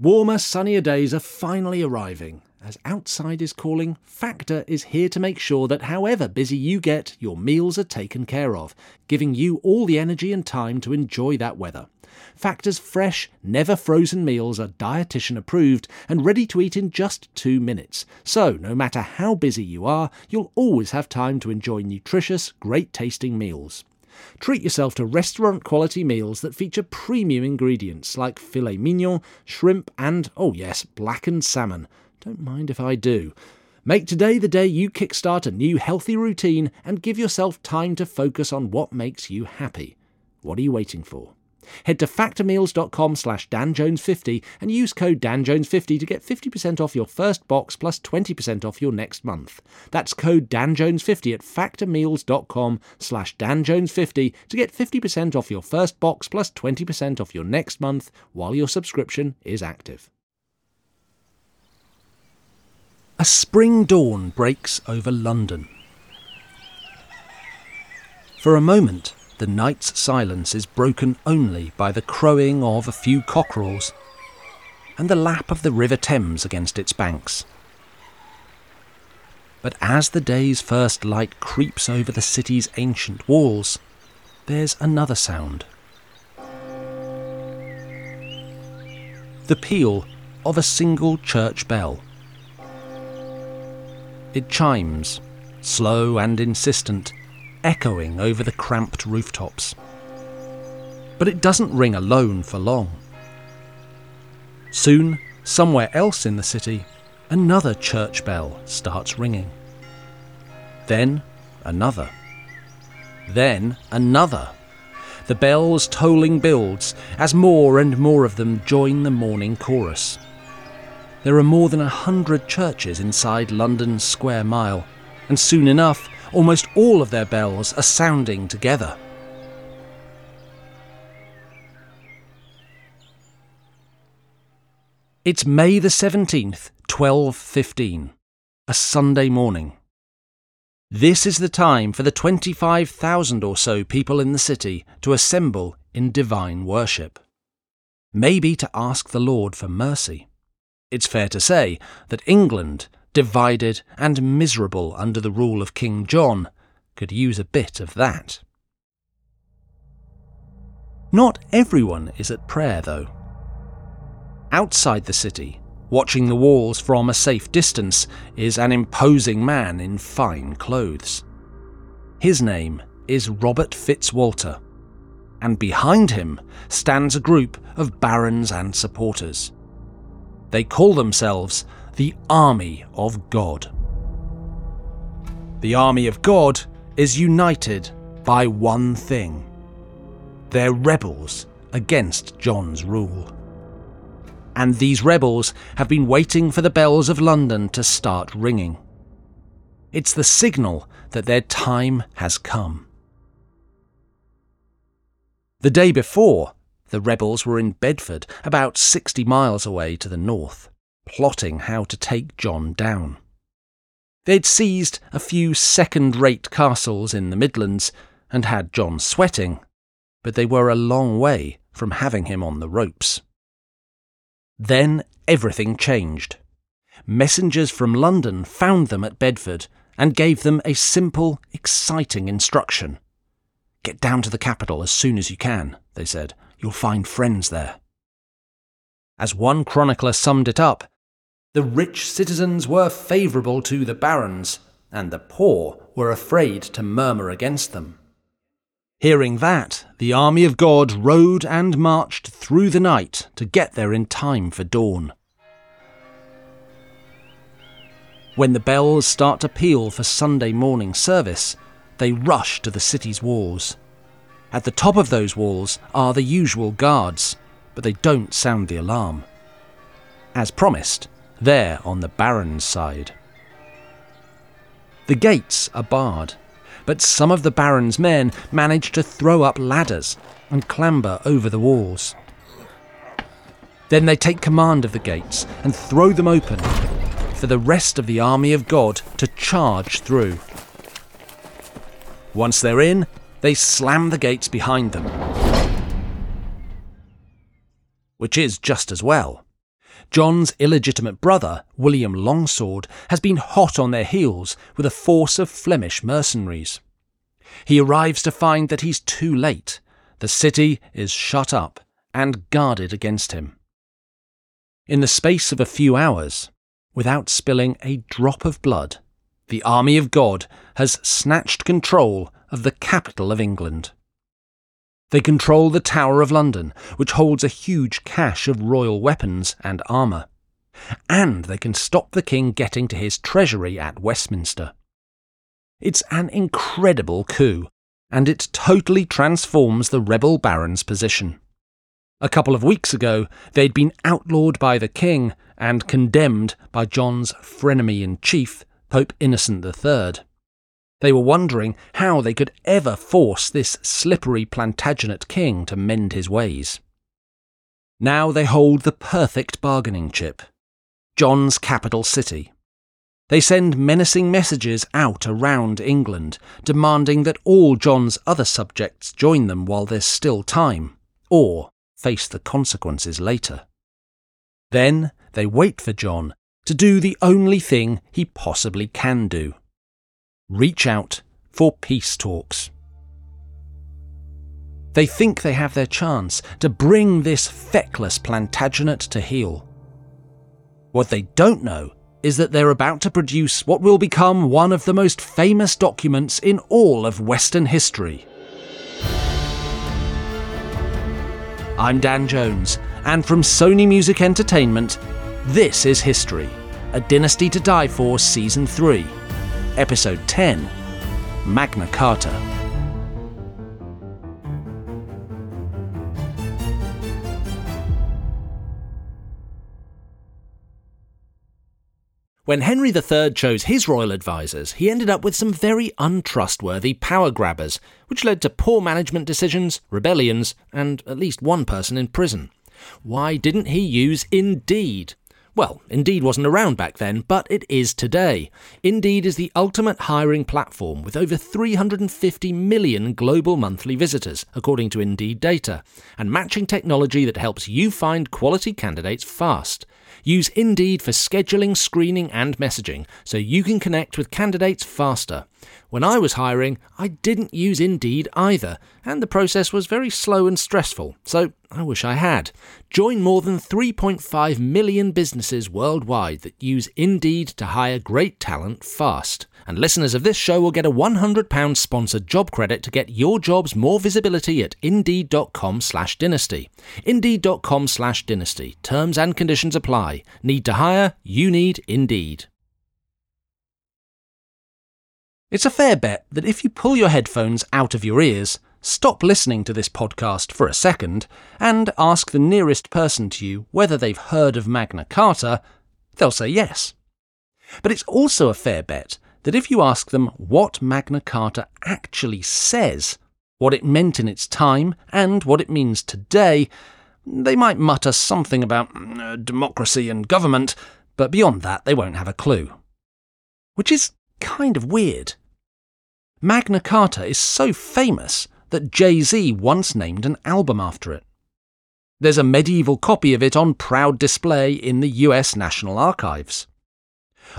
Warmer, sunnier days are finally arriving. As outside is calling, Factor is here to make sure that however busy you get, your meals are taken care of, giving you all the energy and time to enjoy that weather. Factor's fresh, never frozen meals are dietitian approved and ready to eat in just two minutes. So, no matter how busy you are, you'll always have time to enjoy nutritious, great tasting meals. Treat yourself to restaurant quality meals that feature premium ingredients like filet mignon, shrimp, and, oh yes, blackened salmon. Don't mind if I do. Make today the day you kickstart a new healthy routine and give yourself time to focus on what makes you happy. What are you waiting for? Head to factormeals.com slash danjones50 and use code danjones50 to get 50% off your first box plus 20% off your next month. That's code danjones50 at factormeals.com slash danjones50 to get 50% off your first box plus 20% off your next month while your subscription is active. A spring dawn breaks over London. For a moment, the night's silence is broken only by the crowing of a few cockerels and the lap of the River Thames against its banks. But as the day's first light creeps over the city's ancient walls, there's another sound. The peal of a single church bell. It chimes, slow and insistent, echoing over the cramped rooftops. But it doesn't ring alone for long. Soon, somewhere else in the city, another church bell starts ringing. Then another. Then another. The bells tolling builds as more and more of them join the morning chorus. There are more than a hundred churches inside London's square mile, and soon enough almost all of their bells are sounding together. It's May the 17th, 1215, a Sunday morning. This is the time for the 25,000 or so people in the city to assemble in divine worship. Maybe to ask the Lord for mercy. It's fair to say that England divided and miserable under the rule of King John, could use a bit of that. Not everyone is at prayer, though. Outside the city, watching the walls from a safe distance, is an imposing man in fine clothes. His name is Robert Fitzwalter, and behind him stands a group of barons and supporters. They call themselves the army of God. The army of God is united by one thing they're rebels against John's rule. And these rebels have been waiting for the bells of London to start ringing. It's the signal that their time has come. The day before, the rebels were in Bedford, about 60 miles away to the north plotting how to take John down. They'd seized a few second rate castles in the Midlands and had John sweating, but they were a long way from having him on the ropes. Then everything changed. Messengers from London found them at Bedford and gave them a simple, exciting instruction. Get down to the capital as soon as you can, they said. You'll find friends there. As one chronicler summed it up, the rich citizens were favourable to the barons, and the poor were afraid to murmur against them. Hearing that, the army of God rode and marched through the night to get there in time for dawn. When the bells start to peal for Sunday morning service, they rush to the city's walls. At the top of those walls are the usual guards, but they don't sound the alarm. As promised, they're on the Baron's side. The gates are barred, but some of the Baron's men manage to throw up ladders and clamber over the walls. Then they take command of the gates and throw them open for the rest of the army of God to charge through. Once they're in, they slam the gates behind them. Which is just as well. John's illegitimate brother, William Longsword, has been hot on their heels with a force of Flemish mercenaries. He arrives to find that he's too late. The city is shut up and guarded against him. In the space of a few hours, without spilling a drop of blood, the army of God has snatched control of the capital of England. They control the Tower of London, which holds a huge cache of royal weapons and armour. And they can stop the king getting to his treasury at Westminster. It's an incredible coup, and it totally transforms the rebel baron's position. A couple of weeks ago, they'd been outlawed by the king and condemned by John's frenemy in chief, Pope Innocent III. They were wondering how they could ever force this slippery Plantagenet king to mend his ways. Now they hold the perfect bargaining chip John's capital city. They send menacing messages out around England, demanding that all John's other subjects join them while there's still time, or face the consequences later. Then they wait for John to do the only thing he possibly can do reach out for peace talks. They think they have their chance to bring this feckless Plantagenet to heel. What they don't know is that they're about to produce what will become one of the most famous documents in all of Western history. I'm Dan Jones, and from Sony Music Entertainment, this is History, A Dynasty to Die For Season 3, Episode 10 Magna Carta. When Henry III chose his royal advisers, he ended up with some very untrustworthy power grabbers, which led to poor management decisions, rebellions, and at least one person in prison. Why didn't he use Indeed? Well, Indeed wasn't around back then, but it is today. Indeed is the ultimate hiring platform with over 350 million global monthly visitors, according to Indeed data, and matching technology that helps you find quality candidates fast. Use Indeed for scheduling, screening, and messaging so you can connect with candidates faster. When I was hiring, I didn't use Indeed either, and the process was very slow and stressful, so I wish I had. Join more than 3.5 million businesses worldwide that use Indeed to hire great talent fast. And listeners of this show will get a £100 sponsored job credit to get your jobs more visibility at indeed.com slash dynasty. Indeed.com slash dynasty. Terms and conditions apply. Need to hire? You need Indeed. It's a fair bet that if you pull your headphones out of your ears, stop listening to this podcast for a second, and ask the nearest person to you whether they've heard of Magna Carta, they'll say yes. But it's also a fair bet that if you ask them what Magna Carta actually says, what it meant in its time, and what it means today, they might mutter something about uh, democracy and government, but beyond that, they won't have a clue. Which is kind of weird. Magna Carta is so famous that Jay Z once named an album after it. There's a medieval copy of it on proud display in the US National Archives.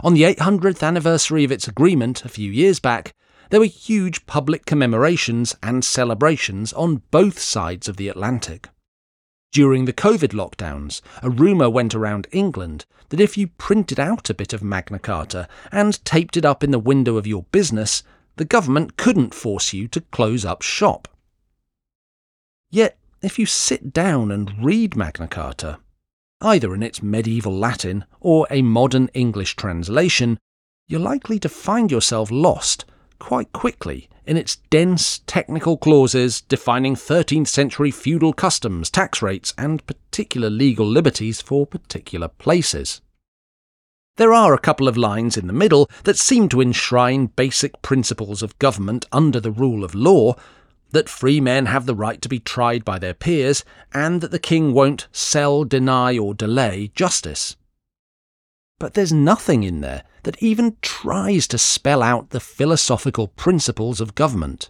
On the 800th anniversary of its agreement a few years back, there were huge public commemorations and celebrations on both sides of the Atlantic. During the COVID lockdowns, a rumour went around England that if you printed out a bit of Magna Carta and taped it up in the window of your business, the government couldn't force you to close up shop. Yet, if you sit down and read Magna Carta, either in its medieval Latin or a modern English translation, you're likely to find yourself lost quite quickly in its dense technical clauses defining 13th century feudal customs, tax rates, and particular legal liberties for particular places. There are a couple of lines in the middle that seem to enshrine basic principles of government under the rule of law, that free men have the right to be tried by their peers, and that the king won't sell, deny, or delay justice. But there's nothing in there that even tries to spell out the philosophical principles of government.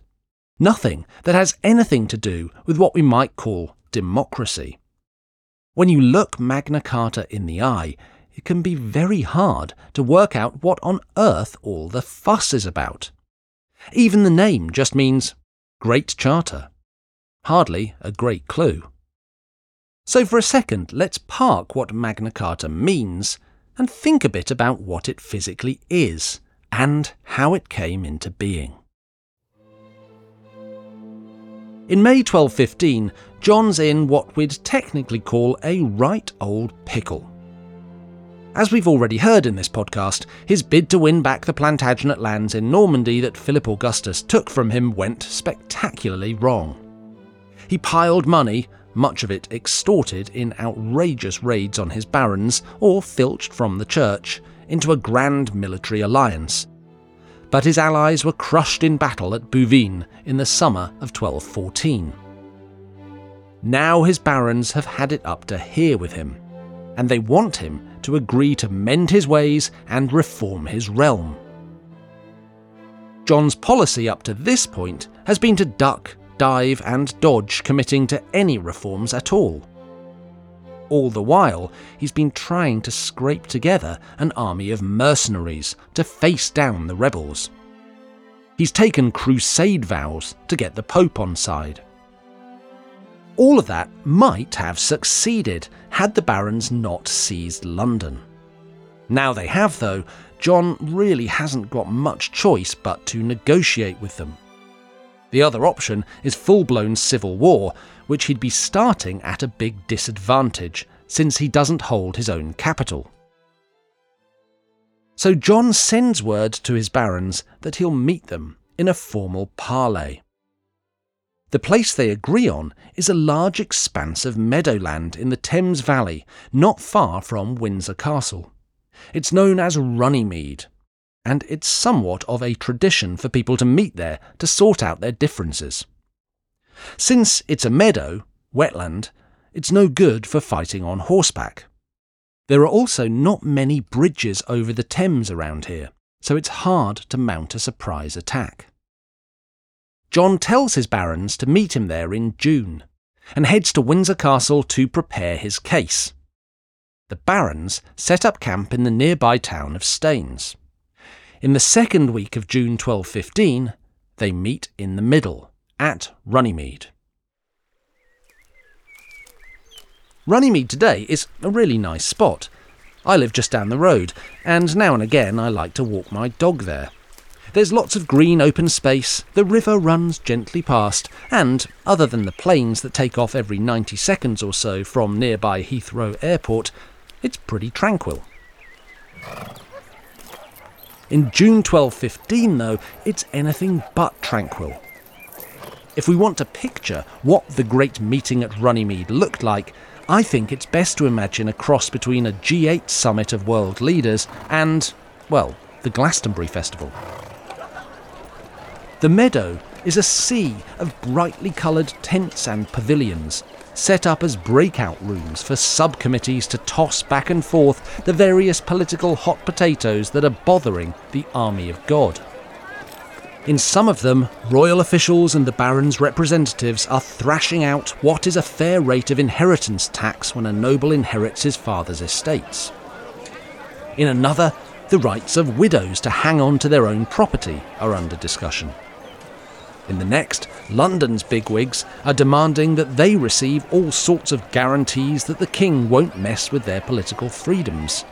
Nothing that has anything to do with what we might call democracy. When you look Magna Carta in the eye, it can be very hard to work out what on earth all the fuss is about. Even the name just means Great Charter. Hardly a great clue. So, for a second, let's park what Magna Carta means and think a bit about what it physically is and how it came into being. In May 1215, John's in what we'd technically call a right old pickle. As we've already heard in this podcast, his bid to win back the Plantagenet lands in Normandy that Philip Augustus took from him went spectacularly wrong. He piled money, much of it extorted in outrageous raids on his barons or filched from the church, into a grand military alliance. But his allies were crushed in battle at Bouvines in the summer of 1214. Now his barons have had it up to here with him, and they want him to agree to mend his ways and reform his realm. John's policy up to this point has been to duck, dive, and dodge committing to any reforms at all. All the while, he's been trying to scrape together an army of mercenaries to face down the rebels. He's taken crusade vows to get the Pope on side. All of that might have succeeded had the barons not seized London. Now they have, though, John really hasn't got much choice but to negotiate with them. The other option is full blown civil war, which he'd be starting at a big disadvantage, since he doesn't hold his own capital. So John sends word to his barons that he'll meet them in a formal parley. The place they agree on is a large expanse of meadowland in the Thames Valley, not far from Windsor Castle. It's known as Runnymede, and it's somewhat of a tradition for people to meet there to sort out their differences. Since it's a meadow, wetland, it's no good for fighting on horseback. There are also not many bridges over the Thames around here, so it's hard to mount a surprise attack. John tells his barons to meet him there in June and heads to Windsor Castle to prepare his case. The barons set up camp in the nearby town of Staines. In the second week of June 1215, they meet in the middle, at Runnymede. Runnymede today is a really nice spot. I live just down the road, and now and again I like to walk my dog there. There's lots of green open space, the river runs gently past, and, other than the planes that take off every 90 seconds or so from nearby Heathrow Airport, it's pretty tranquil. In June 1215, though, it's anything but tranquil. If we want to picture what the great meeting at Runnymede looked like, I think it's best to imagine a cross between a G8 summit of world leaders and, well, the Glastonbury Festival. The meadow is a sea of brightly coloured tents and pavilions, set up as breakout rooms for subcommittees to toss back and forth the various political hot potatoes that are bothering the army of God. In some of them, royal officials and the baron's representatives are thrashing out what is a fair rate of inheritance tax when a noble inherits his father's estates. In another, the rights of widows to hang on to their own property are under discussion. In the next, London's bigwigs are demanding that they receive all sorts of guarantees that the king won't mess with their political freedoms.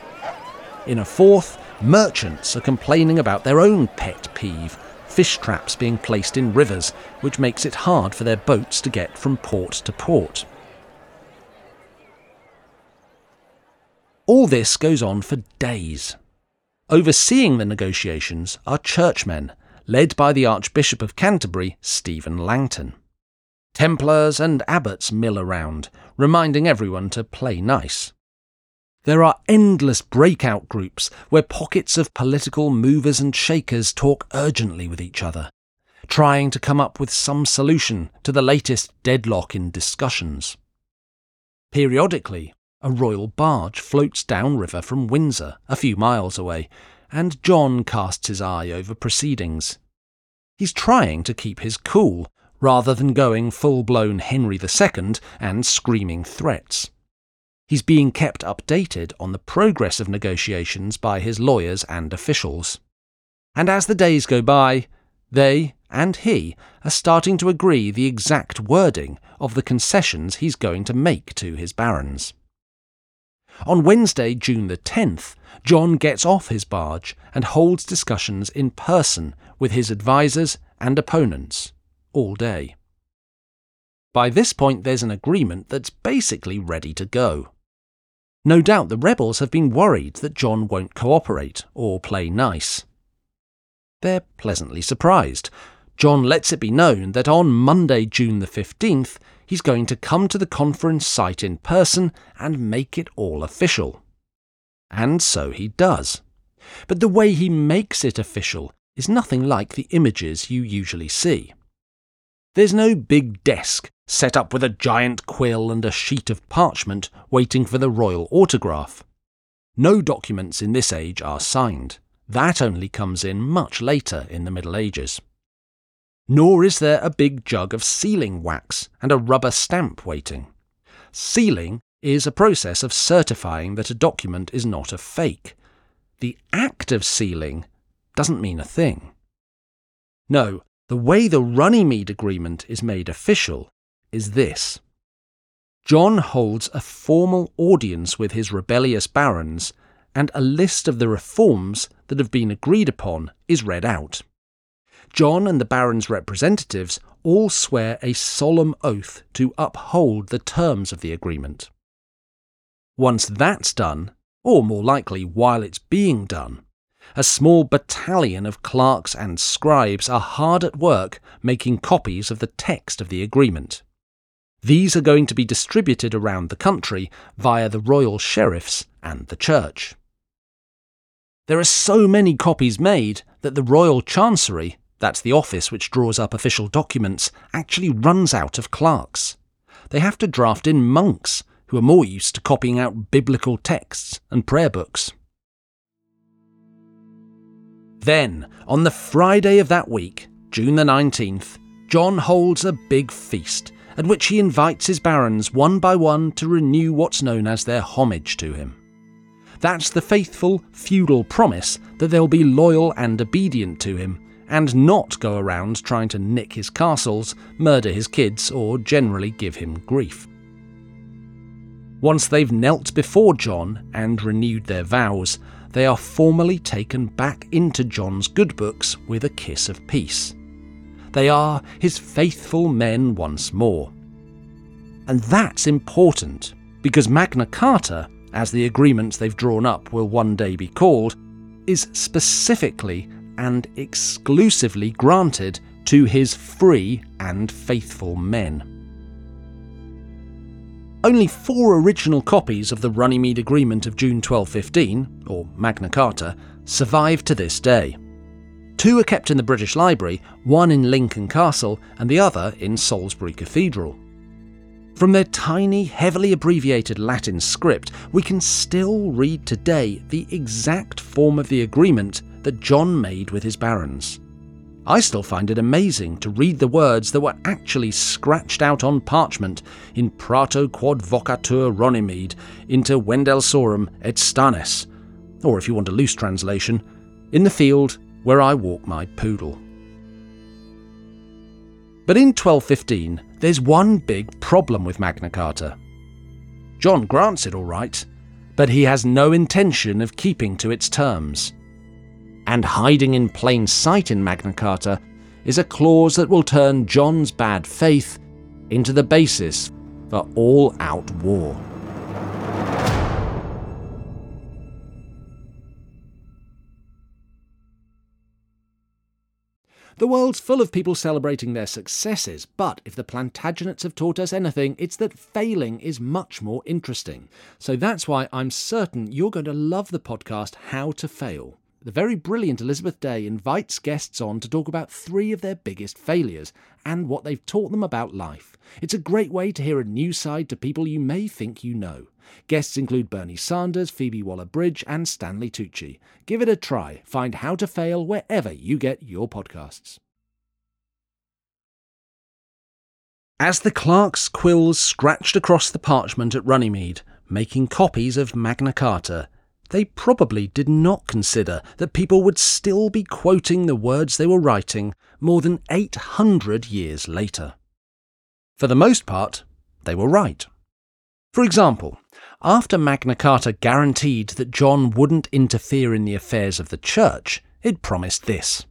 In a fourth, merchants are complaining about their own pet peeve fish traps being placed in rivers, which makes it hard for their boats to get from port to port. All this goes on for days. Overseeing the negotiations are churchmen led by the Archbishop of Canterbury, Stephen Langton. Templars and abbots mill around, reminding everyone to play nice. There are endless breakout groups where pockets of political movers and shakers talk urgently with each other, trying to come up with some solution to the latest deadlock in discussions. Periodically, a royal barge floats downriver from Windsor, a few miles away, and John casts his eye over proceedings. He's trying to keep his cool, rather than going full blown Henry II and screaming threats. He's being kept updated on the progress of negotiations by his lawyers and officials. And as the days go by, they and he are starting to agree the exact wording of the concessions he's going to make to his barons. On Wednesday, June the 10th, John gets off his barge and holds discussions in person with his advisers and opponents all day. By this point, there's an agreement that's basically ready to go. No doubt the rebels have been worried that John won't cooperate or play nice. They're pleasantly surprised. John lets it be known that on Monday, June the 15th, he's going to come to the conference site in person and make it all official. And so he does. But the way he makes it official is nothing like the images you usually see. There's no big desk set up with a giant quill and a sheet of parchment waiting for the royal autograph. No documents in this age are signed. That only comes in much later in the Middle Ages. Nor is there a big jug of sealing wax and a rubber stamp waiting. Sealing is a process of certifying that a document is not a fake. The act of sealing doesn't mean a thing. No, the way the Runnymede Agreement is made official is this John holds a formal audience with his rebellious barons, and a list of the reforms that have been agreed upon is read out. John and the barons' representatives all swear a solemn oath to uphold the terms of the agreement. Once that's done, or more likely while it's being done, a small battalion of clerks and scribes are hard at work making copies of the text of the agreement. These are going to be distributed around the country via the royal sheriffs and the church. There are so many copies made that the Royal Chancery, that's the office which draws up official documents, actually runs out of clerks. They have to draft in monks who are more used to copying out biblical texts and prayer books. Then, on the Friday of that week, June the 19th, John holds a big feast at which he invites his barons one by one to renew what's known as their homage to him. That's the faithful feudal promise that they'll be loyal and obedient to him, and not go around trying to nick his castles, murder his kids, or generally give him grief. Once they've knelt before John and renewed their vows, they are formally taken back into John's good books with a kiss of peace. They are his faithful men once more. And that's important, because Magna Carta, as the agreements they've drawn up will one day be called, is specifically and exclusively granted to his free and faithful men. Only four original copies of the Runnymede Agreement of June 1215, or Magna Carta, survive to this day. Two are kept in the British Library, one in Lincoln Castle and the other in Salisbury Cathedral. From their tiny, heavily abbreviated Latin script, we can still read today the exact form of the agreement that John made with his barons. I still find it amazing to read the words that were actually scratched out on parchment in Prato quod vocatur Runnymede inter Windlesoram et stanes, or if you want a loose translation, in the field where I walk my poodle. But in 1215, there's one big problem with Magna Carta. John grants it all right, but he has no intention of keeping to its terms. And hiding in plain sight in Magna Carta is a clause that will turn John's bad faith into the basis for all out war. The world's full of people celebrating their successes, but if the Plantagenets have taught us anything, it's that failing is much more interesting. So that's why I'm certain you're going to love the podcast How to Fail. The very brilliant Elizabeth Day invites guests on to talk about three of their biggest failures and what they've taught them about life. It's a great way to hear a new side to people you may think you know. Guests include Bernie Sanders, Phoebe Waller Bridge, and Stanley Tucci. Give it a try. Find How to Fail wherever you get your podcasts. As the clerk's quills scratched across the parchment at Runnymede, making copies of Magna Carta, they probably did not consider that people would still be quoting the words they were writing more than 800 years later. For the most part, they were right. For example, after Magna Carta guaranteed that John wouldn't interfere in the affairs of the church, it promised this.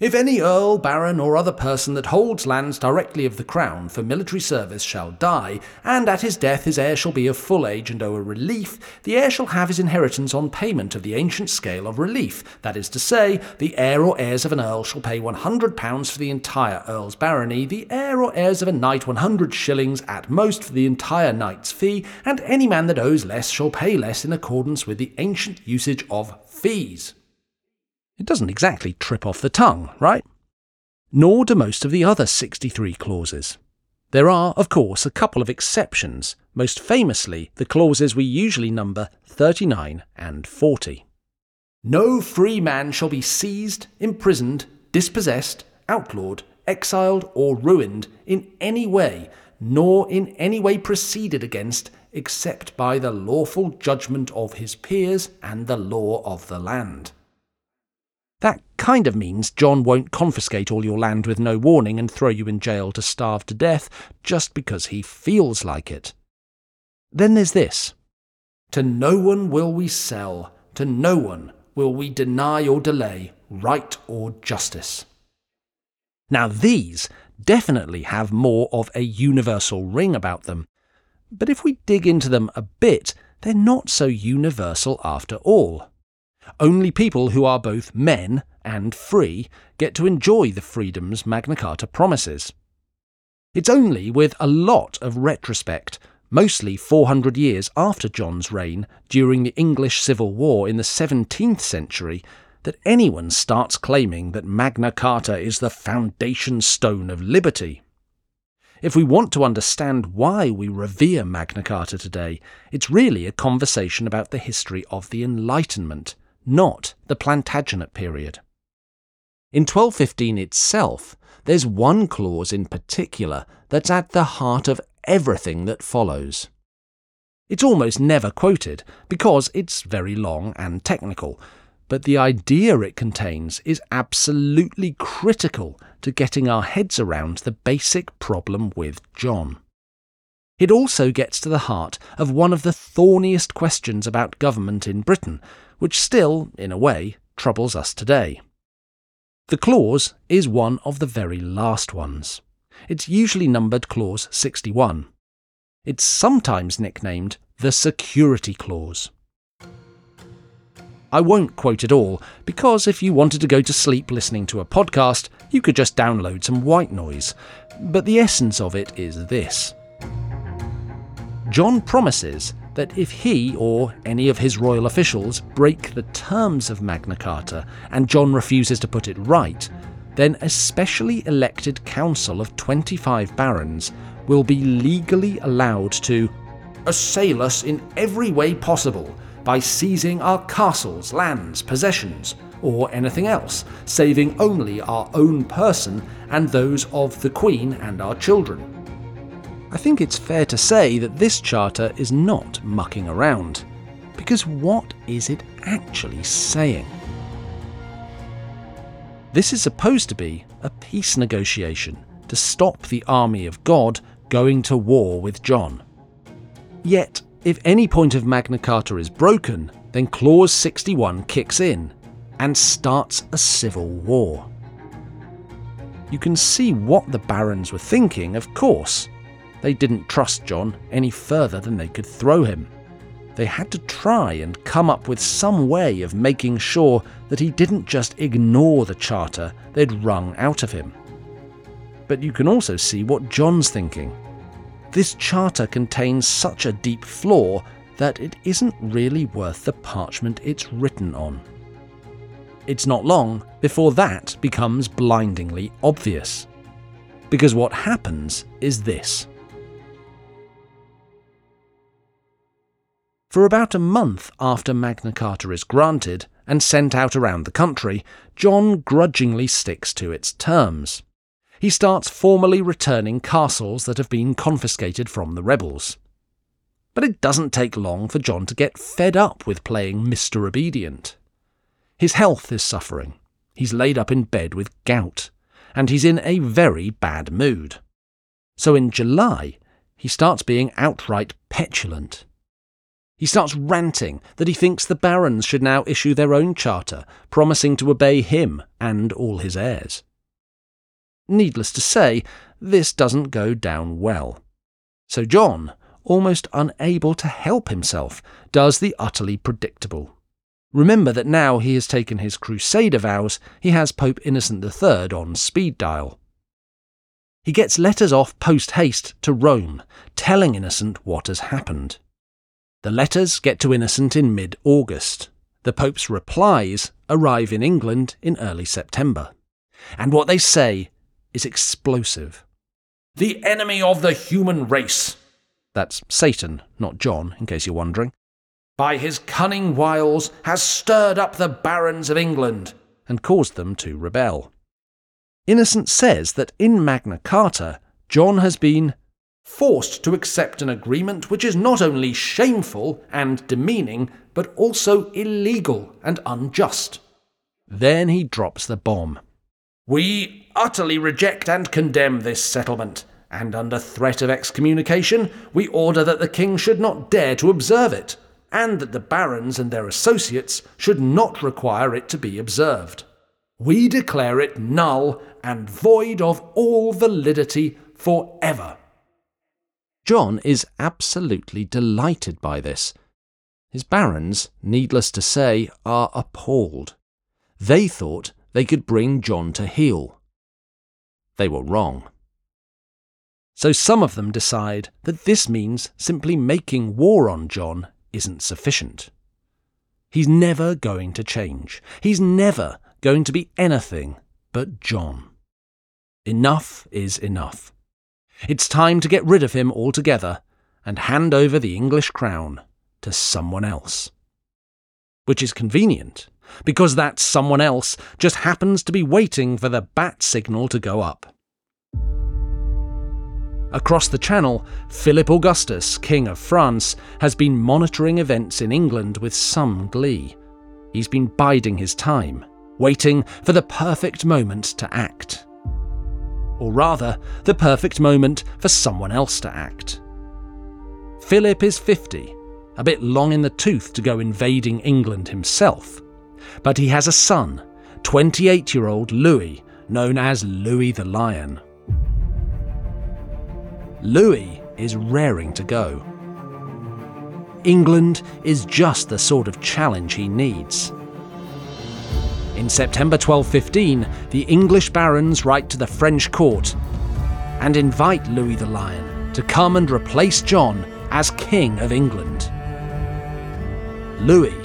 If any earl, baron, or other person that holds lands directly of the crown for military service shall die, and at his death his heir shall be of full age and owe a relief, the heir shall have his inheritance on payment of the ancient scale of relief. That is to say, the heir or heirs of an earl shall pay one hundred pounds for the entire earl's barony, the heir or heirs of a knight one hundred shillings at most for the entire knight's fee, and any man that owes less shall pay less in accordance with the ancient usage of fees. It doesn't exactly trip off the tongue, right? Nor do most of the other 63 clauses. There are, of course, a couple of exceptions, most famously the clauses we usually number 39 and 40. No free man shall be seized, imprisoned, dispossessed, outlawed, exiled, or ruined in any way, nor in any way proceeded against, except by the lawful judgment of his peers and the law of the land. That kind of means John won't confiscate all your land with no warning and throw you in jail to starve to death just because he feels like it. Then there's this To no one will we sell, to no one will we deny or delay right or justice. Now, these definitely have more of a universal ring about them, but if we dig into them a bit, they're not so universal after all. Only people who are both men and free get to enjoy the freedoms Magna Carta promises. It's only with a lot of retrospect, mostly 400 years after John's reign during the English Civil War in the 17th century, that anyone starts claiming that Magna Carta is the foundation stone of liberty. If we want to understand why we revere Magna Carta today, it's really a conversation about the history of the Enlightenment not the Plantagenet period. In 1215 itself, there's one clause in particular that's at the heart of everything that follows. It's almost never quoted because it's very long and technical, but the idea it contains is absolutely critical to getting our heads around the basic problem with John. It also gets to the heart of one of the thorniest questions about government in Britain, which still, in a way, troubles us today. The clause is one of the very last ones. It's usually numbered Clause 61. It's sometimes nicknamed the Security Clause. I won't quote it all, because if you wanted to go to sleep listening to a podcast, you could just download some white noise. But the essence of it is this John promises that if he or any of his royal officials break the terms of Magna Carta and John refuses to put it right, then a specially elected council of 25 barons will be legally allowed to assail us in every way possible by seizing our castles, lands, possessions, or anything else, saving only our own person and those of the Queen and our children. I think it's fair to say that this charter is not mucking around. Because what is it actually saying? This is supposed to be a peace negotiation to stop the army of God going to war with John. Yet, if any point of Magna Carta is broken, then Clause 61 kicks in and starts a civil war. You can see what the barons were thinking, of course. They didn't trust John any further than they could throw him. They had to try and come up with some way of making sure that he didn't just ignore the charter they'd wrung out of him. But you can also see what John's thinking. This charter contains such a deep flaw that it isn't really worth the parchment it's written on. It's not long before that becomes blindingly obvious. Because what happens is this. For about a month after Magna Carta is granted and sent out around the country, John grudgingly sticks to its terms. He starts formally returning castles that have been confiscated from the rebels. But it doesn't take long for John to get fed up with playing Mr. Obedient. His health is suffering. He's laid up in bed with gout, and he's in a very bad mood. So in July, he starts being outright petulant. He starts ranting that he thinks the barons should now issue their own charter, promising to obey him and all his heirs. Needless to say, this doesn't go down well. So John, almost unable to help himself, does the utterly predictable. Remember that now he has taken his crusader vows, he has Pope Innocent III on speed dial. He gets letters off post haste to Rome, telling Innocent what has happened. The letters get to Innocent in mid August. The Pope's replies arrive in England in early September. And what they say is explosive. The enemy of the human race. That's Satan, not John, in case you're wondering. By his cunning wiles has stirred up the barons of England and caused them to rebel. Innocent says that in Magna Carta, John has been forced to accept an agreement which is not only shameful and demeaning, but also illegal and unjust. Then he drops the bomb. We utterly reject and condemn this settlement, and under threat of excommunication, we order that the king should not dare to observe it, and that the barons and their associates should not require it to be observed. We declare it null and void of all validity for ever. John is absolutely delighted by this. His barons, needless to say, are appalled. They thought they could bring John to heel. They were wrong. So some of them decide that this means simply making war on John isn't sufficient. He's never going to change. He's never going to be anything but John. Enough is enough. It's time to get rid of him altogether and hand over the English crown to someone else. Which is convenient, because that someone else just happens to be waiting for the bat signal to go up. Across the Channel, Philip Augustus, King of France, has been monitoring events in England with some glee. He's been biding his time, waiting for the perfect moment to act or rather, the perfect moment for someone else to act. Philip is 50, a bit long in the tooth to go invading England himself, but he has a son, 28 year old Louis, known as Louis the Lion. Louis is raring to go. England is just the sort of challenge he needs. In September 1215, the English barons write to the French court and invite Louis the Lion to come and replace John as King of England. Louis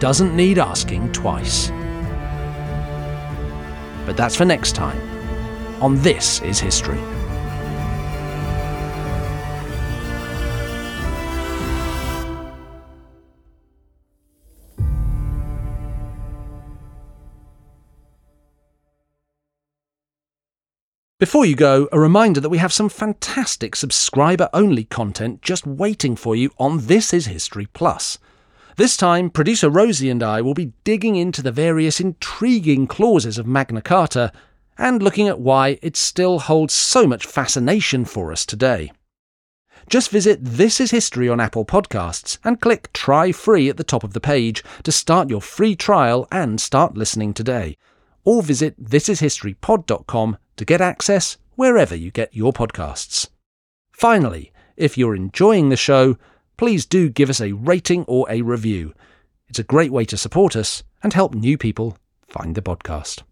doesn't need asking twice. But that's for next time on This is History. Before you go, a reminder that we have some fantastic subscriber only content just waiting for you on This Is History Plus. This time, producer Rosie and I will be digging into the various intriguing clauses of Magna Carta and looking at why it still holds so much fascination for us today. Just visit This Is History on Apple Podcasts and click Try Free at the top of the page to start your free trial and start listening today. Or visit thisishistorypod.com to get access wherever you get your podcasts. Finally, if you're enjoying the show, please do give us a rating or a review. It's a great way to support us and help new people find the podcast.